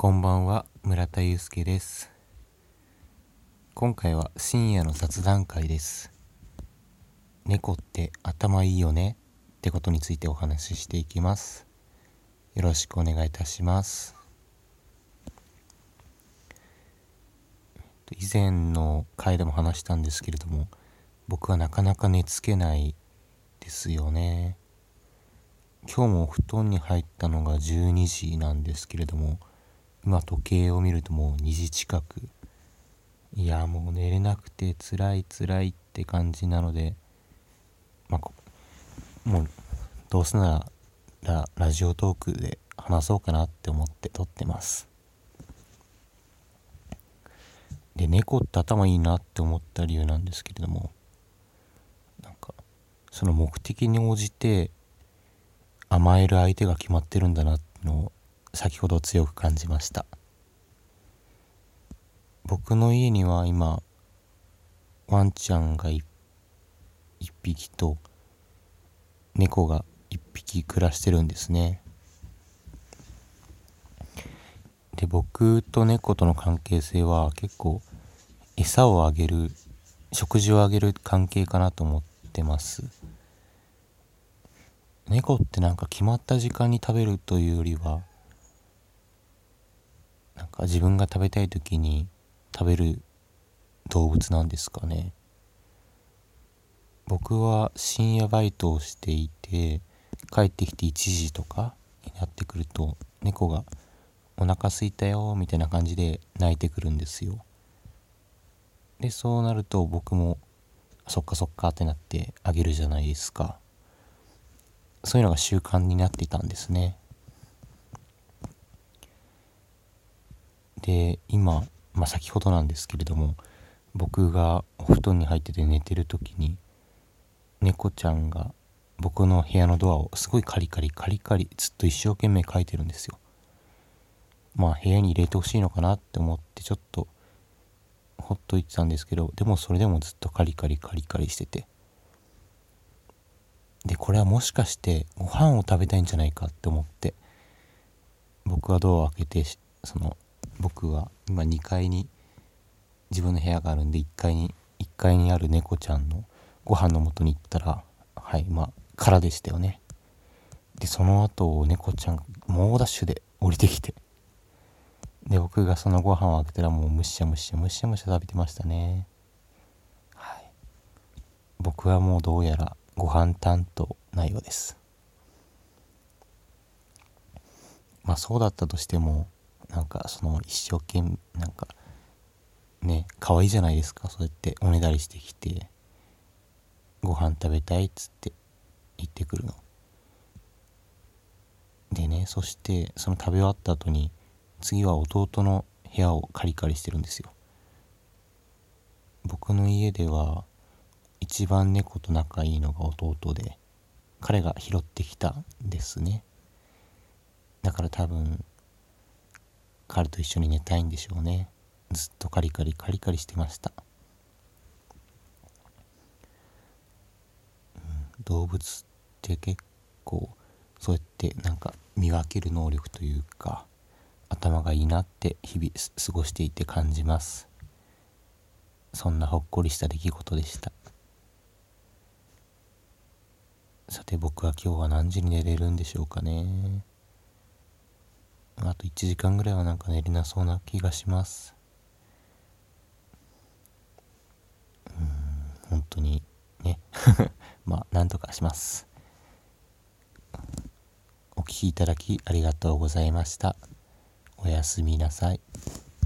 こんばんは村田祐介です。今回は深夜の雑談会です。猫って頭いいよね？ってことについてお話ししていきます。よろしくお願いいたします。以前の回でも話したんですけれども僕はなかなか寝つけないですよね。今日も布団に入ったのが12時なんですけれども今時計を見るともう2時近く。いやもう寝れなくて辛い辛いって感じなのでまあもうどうせならラジオトークで話そうかなって思って撮ってます。で猫って頭いいなって思った理由なんですけれどもなんかその目的に応じて甘える相手が決まってるんだなってのを先ほど強く感じました。僕の家には今ワンちゃんが1匹と猫が1匹暮らしてるんですね。で僕と猫との関係性は結構餌をあげる食事をあげる関係かなと思ってます。猫ってなんか決まった時間に食べるというよりはなんか自分が食べたい時に食べる動物なんですかね。僕は深夜バイトをしていて帰ってきて1時とかになってくると猫が「お腹すいたよ」みたいな感じで泣いてくるんですよ。でそうなると僕も「そっかそっか」ってなってあげるじゃないですか。そういうのが習慣になってたんですね。で今、まあ、先ほどなんですけれども僕がお布団に入ってて寝てる時に猫ちゃんが僕の部屋のドアをすごいカリカリカリカリずっと一生懸命描いてるんですよ。まあ部屋に入れてほしいのかなって思ってちょっとほっといてたんですけどでもそれでもずっとカリカリカリカリしてて。でこれはもしかしてご飯を食べたいんじゃないかって思って僕はドアを開けてその僕は今2階に自分の部屋があるんで1階に1階にある猫ちゃんのご飯の元に行ったらはいまあ空でしたよね。でその後猫ちゃん猛ダッシュで降りてきて。で僕がそのご飯をあげたらもうむしゃむしゃむしゃむしゃ食べてましたね。はい。僕はもうどうやらご飯担当なようです。まあそうだったとしてもなんかその一生懸命なんかね可愛いじゃないですか。そうやっておねだりしてきてご飯食べたいっつって言ってくるの。でねそしてその食べ終わった後に次は弟の部屋をカリカリしてるんですよ。僕の家では一番猫と仲いいのが弟で彼が拾ってきたんですね。だから多分彼と一緒に寝たいんでしょうね。ずっとカリカリカリカリしてました、うん、動物って結構そうやってなんか見分ける能力というか頭がいいなって日々過ごしていて感じます。そんなほっこりした出来事でした。さて僕は今日は何時に寝れるんでしょうかね。あと1時間ぐらいはなんか寝れなそうな気がします。うん本当にね。まあなんとかします。お聴きいただきありがとうございました。おやすみなさい。